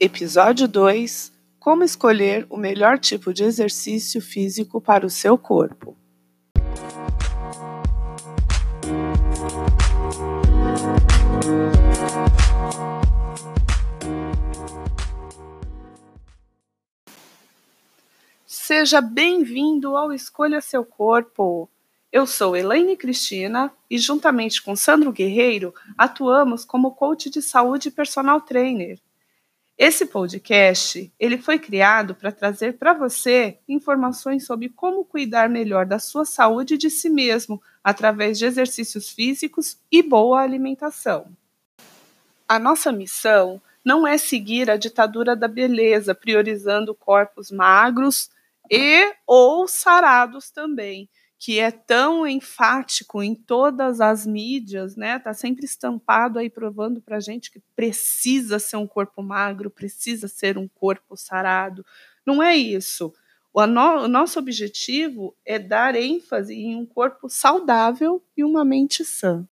Episódio 2 Como escolher o melhor tipo de exercício físico para o seu corpo. Seja bem-vindo ao Escolha Seu Corpo. Eu sou Elaine Cristina e, juntamente com Sandro Guerreiro, atuamos como coach de saúde e personal trainer. Esse podcast ele foi criado para trazer para você informações sobre como cuidar melhor da sua saúde e de si mesmo através de exercícios físicos e boa alimentação. A nossa missão não é seguir a ditadura da beleza, priorizando corpos magros e ou sarados também, que é tão enfático em todas as mídias, né? Tá sempre estampado aí provando para gente que precisa ser um corpo magro, precisa ser um corpo sarado. Não é isso. O, no, o nosso objetivo é dar ênfase em um corpo saudável e uma mente sã.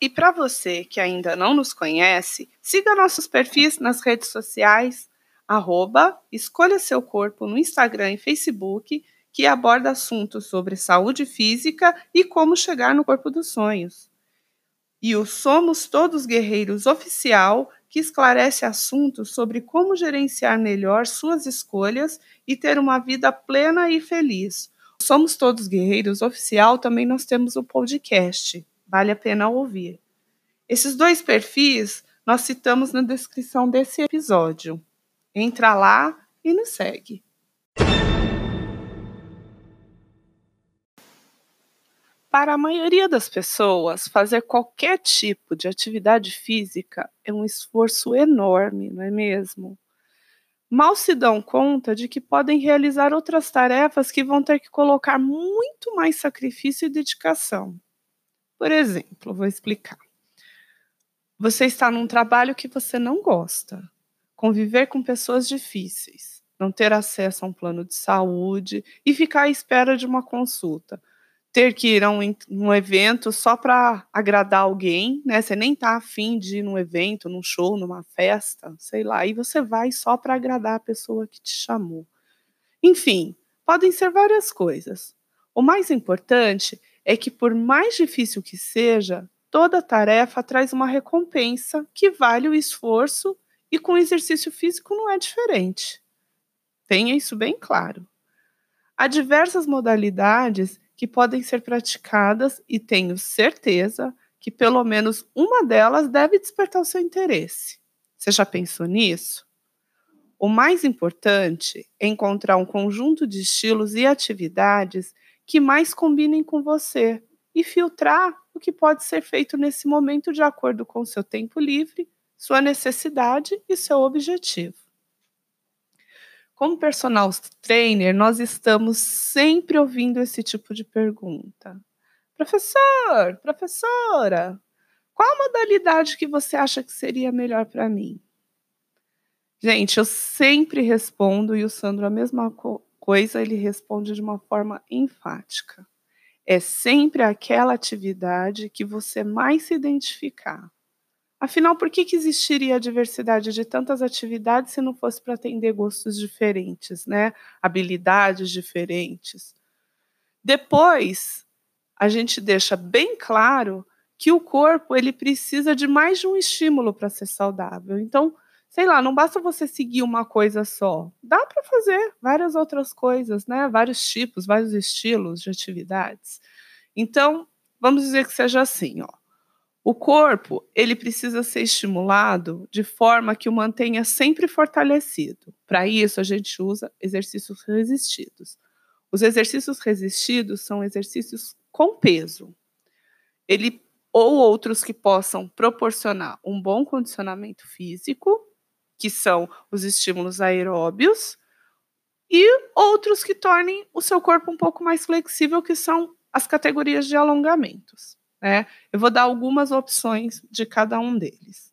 E para você que ainda não nos conhece, siga nossos perfis nas redes sociais, arroba Escolha Seu Corpo no Instagram e Facebook que aborda assuntos sobre saúde física e como chegar no corpo dos sonhos. E o Somos Todos Guerreiros oficial, que esclarece assuntos sobre como gerenciar melhor suas escolhas e ter uma vida plena e feliz. Somos Todos Guerreiros oficial também nós temos o podcast. Vale a pena ouvir. Esses dois perfis nós citamos na descrição desse episódio. Entra lá e nos segue. Para a maioria das pessoas, fazer qualquer tipo de atividade física é um esforço enorme, não é mesmo? Mal se dão conta de que podem realizar outras tarefas que vão ter que colocar muito mais sacrifício e dedicação. Por exemplo, vou explicar. Você está num trabalho que você não gosta, conviver com pessoas difíceis, não ter acesso a um plano de saúde e ficar à espera de uma consulta ter que ir a um, um evento só para agradar alguém, né? Você nem tá afim de ir num evento, num show, numa festa, sei lá, e você vai só para agradar a pessoa que te chamou. Enfim, podem ser várias coisas. O mais importante é que, por mais difícil que seja, toda tarefa traz uma recompensa que vale o esforço e com exercício físico não é diferente. Tenha isso bem claro. Há diversas modalidades que podem ser praticadas e tenho certeza que pelo menos uma delas deve despertar o seu interesse. Você já pensou nisso? O mais importante é encontrar um conjunto de estilos e atividades que mais combinem com você e filtrar o que pode ser feito nesse momento de acordo com seu tempo livre, sua necessidade e seu objetivo. Como personal trainer, nós estamos sempre ouvindo esse tipo de pergunta. Professor, professora, qual modalidade que você acha que seria melhor para mim? Gente, eu sempre respondo e o Sandro a mesma coisa, ele responde de uma forma enfática. É sempre aquela atividade que você mais se identificar. Afinal, por que, que existiria a diversidade de tantas atividades se não fosse para atender gostos diferentes, né? habilidades diferentes? Depois, a gente deixa bem claro que o corpo ele precisa de mais de um estímulo para ser saudável. Então, sei lá, não basta você seguir uma coisa só. Dá para fazer várias outras coisas, né? Vários tipos, vários estilos de atividades. Então, vamos dizer que seja assim, ó. O corpo, ele precisa ser estimulado de forma que o mantenha sempre fortalecido. Para isso, a gente usa exercícios resistidos. Os exercícios resistidos são exercícios com peso. Ele ou outros que possam proporcionar um bom condicionamento físico, que são os estímulos aeróbios, e outros que tornem o seu corpo um pouco mais flexível, que são as categorias de alongamentos. Né? Eu vou dar algumas opções de cada um deles.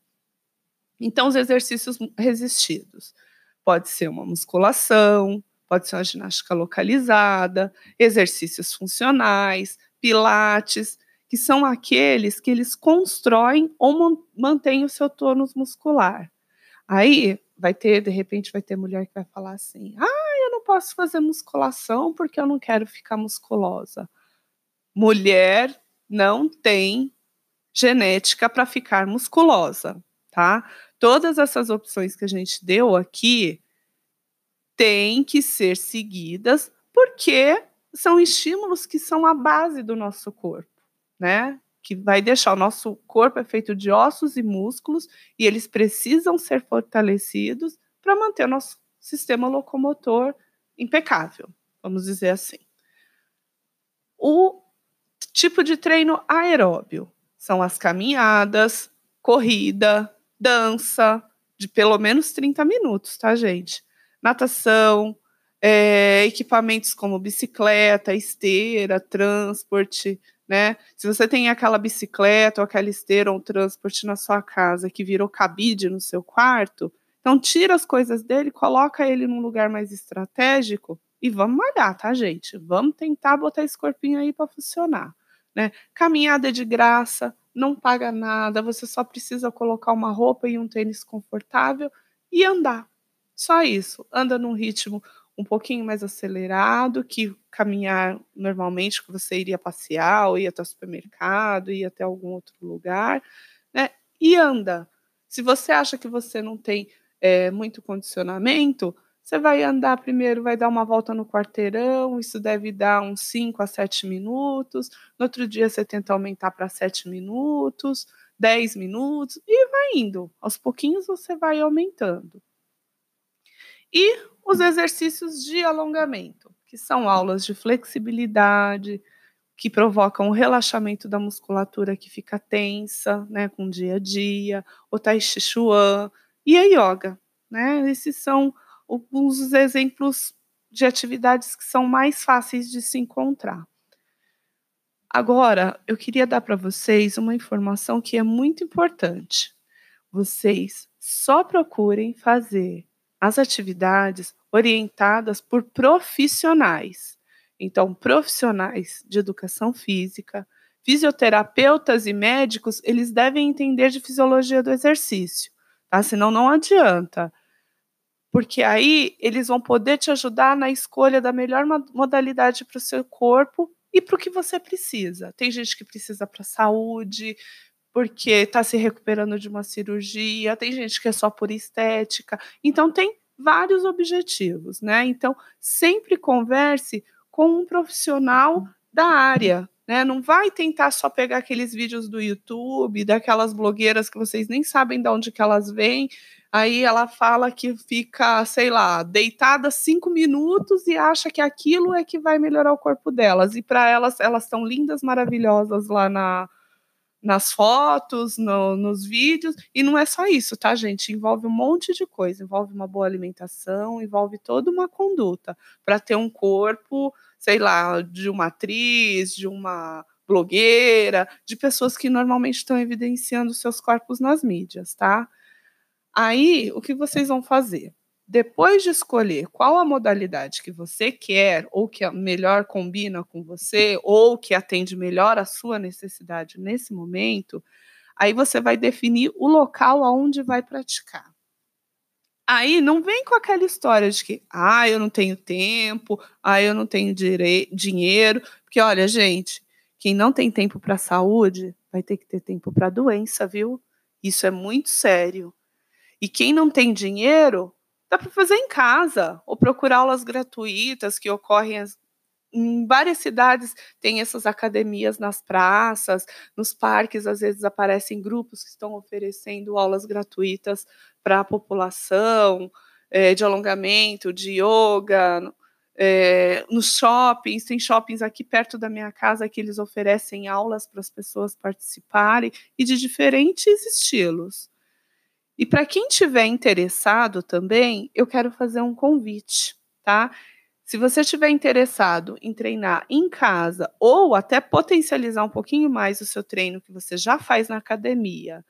Então, os exercícios resistidos. Pode ser uma musculação, pode ser uma ginástica localizada, exercícios funcionais, pilates, que são aqueles que eles constroem ou mantêm o seu tônus muscular. Aí vai ter, de repente, vai ter mulher que vai falar assim: ah, eu não posso fazer musculação porque eu não quero ficar musculosa. Mulher não tem genética para ficar musculosa, tá? Todas essas opções que a gente deu aqui têm que ser seguidas porque são estímulos que são a base do nosso corpo, né? Que vai deixar o nosso corpo é feito de ossos e músculos e eles precisam ser fortalecidos para manter o nosso sistema locomotor impecável, vamos dizer assim. O tipo de treino aeróbio são as caminhadas, corrida, dança, de pelo menos 30 minutos, tá, gente? Natação, é, equipamentos como bicicleta, esteira, transporte, né? Se você tem aquela bicicleta ou aquela esteira ou um transporte na sua casa que virou cabide no seu quarto, então tira as coisas dele, coloca ele num lugar mais estratégico e vamos malhar, tá, gente? Vamos tentar botar esse corpinho aí para funcionar, né? Caminhada de graça, não paga nada, você só precisa colocar uma roupa e um tênis confortável e andar. Só isso. Anda num ritmo um pouquinho mais acelerado que caminhar normalmente, que você iria passear, ou ir até o supermercado, ir até algum outro lugar, né? E anda. Se você acha que você não tem é, muito condicionamento, você vai andar primeiro, vai dar uma volta no quarteirão, isso deve dar uns 5 a 7 minutos. No outro dia você tenta aumentar para 7 minutos, 10 minutos, e vai indo. Aos pouquinhos você vai aumentando. E os exercícios de alongamento, que são aulas de flexibilidade, que provocam o relaxamento da musculatura que fica tensa, né, com o dia a dia, o tai chi chuan e a yoga, né? Esses são alguns exemplos de atividades que são mais fáceis de se encontrar. Agora, eu queria dar para vocês uma informação que é muito importante. Vocês só procurem fazer as atividades orientadas por profissionais. Então, profissionais de educação física, fisioterapeutas e médicos, eles devem entender de fisiologia do exercício, tá? Senão não adianta. Porque aí eles vão poder te ajudar na escolha da melhor modalidade para o seu corpo e para o que você precisa. Tem gente que precisa para saúde, porque está se recuperando de uma cirurgia, tem gente que é só por estética. Então, tem vários objetivos, né? Então, sempre converse com um profissional da área, né? Não vai tentar só pegar aqueles vídeos do YouTube, daquelas blogueiras que vocês nem sabem de onde que elas vêm. Aí ela fala que fica, sei lá, deitada cinco minutos e acha que aquilo é que vai melhorar o corpo delas. E para elas, elas estão lindas, maravilhosas lá na, nas fotos, no, nos vídeos, e não é só isso, tá, gente? Envolve um monte de coisa, envolve uma boa alimentação, envolve toda uma conduta para ter um corpo, sei lá, de uma atriz, de uma blogueira, de pessoas que normalmente estão evidenciando seus corpos nas mídias, tá? Aí, o que vocês vão fazer? Depois de escolher qual a modalidade que você quer, ou que melhor combina com você, ou que atende melhor a sua necessidade nesse momento, aí você vai definir o local aonde vai praticar. Aí não vem com aquela história de que, ah, eu não tenho tempo, ah, eu não tenho dinheiro, porque olha, gente, quem não tem tempo para saúde vai ter que ter tempo para doença, viu? Isso é muito sério. E quem não tem dinheiro dá para fazer em casa ou procurar aulas gratuitas que ocorrem em várias cidades tem essas academias nas praças, nos parques, às vezes aparecem grupos que estão oferecendo aulas gratuitas para a população, é, de alongamento, de yoga, é, nos shoppings, tem shoppings aqui perto da minha casa que eles oferecem aulas para as pessoas participarem e de diferentes estilos. E para quem tiver interessado também, eu quero fazer um convite, tá? Se você estiver interessado em treinar em casa ou até potencializar um pouquinho mais o seu treino que você já faz na academia,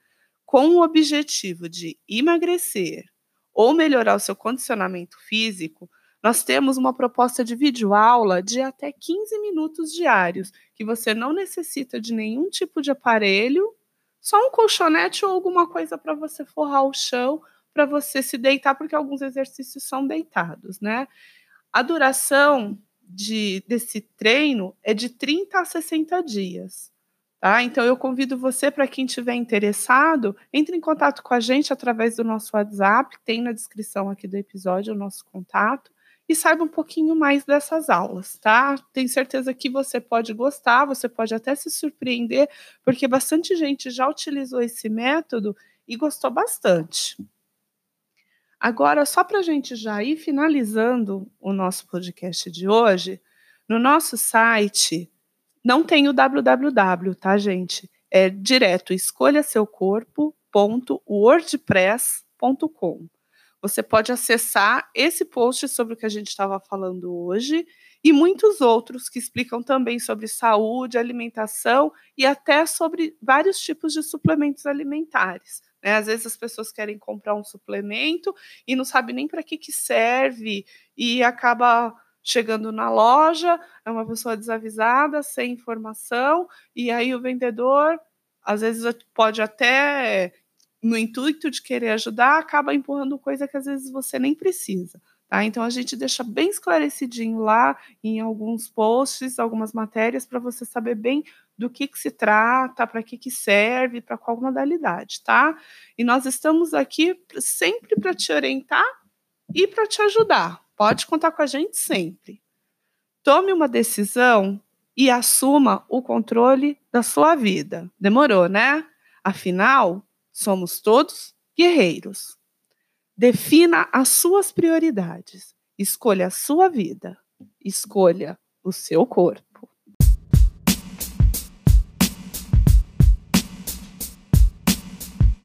com o objetivo de emagrecer ou melhorar o seu condicionamento físico, nós temos uma proposta de videoaula de até 15 minutos diários, que você não necessita de nenhum tipo de aparelho só um colchonete ou alguma coisa para você forrar o chão para você se deitar, porque alguns exercícios são deitados, né? A duração de, desse treino é de 30 a 60 dias. Tá? Então, eu convido você, para quem estiver interessado, entre em contato com a gente através do nosso WhatsApp, tem na descrição aqui do episódio o nosso contato, e saiba um pouquinho mais dessas aulas, tá? Tenho certeza que você pode gostar, você pode até se surpreender, porque bastante gente já utilizou esse método e gostou bastante. Agora, só para a gente já ir finalizando o nosso podcast de hoje, no nosso site não tem o www, tá, gente? É direto escolhaseucorpo.wordpress.com. Você pode acessar esse post sobre o que a gente estava falando hoje e muitos outros que explicam também sobre saúde, alimentação e até sobre vários tipos de suplementos alimentares. Né? Às vezes as pessoas querem comprar um suplemento e não sabem nem para que, que serve e acaba chegando na loja, é uma pessoa desavisada, sem informação, e aí o vendedor às vezes pode até no intuito de querer ajudar, acaba empurrando coisa que às vezes você nem precisa. Tá? Então a gente deixa bem esclarecidinho lá em alguns posts, algumas matérias, para você saber bem do que, que se trata, para que, que serve, para qual modalidade, tá? E nós estamos aqui sempre para te orientar e para te ajudar. Pode contar com a gente sempre. Tome uma decisão e assuma o controle da sua vida. Demorou, né? Afinal, Somos todos guerreiros. Defina as suas prioridades. Escolha a sua vida. Escolha o seu corpo.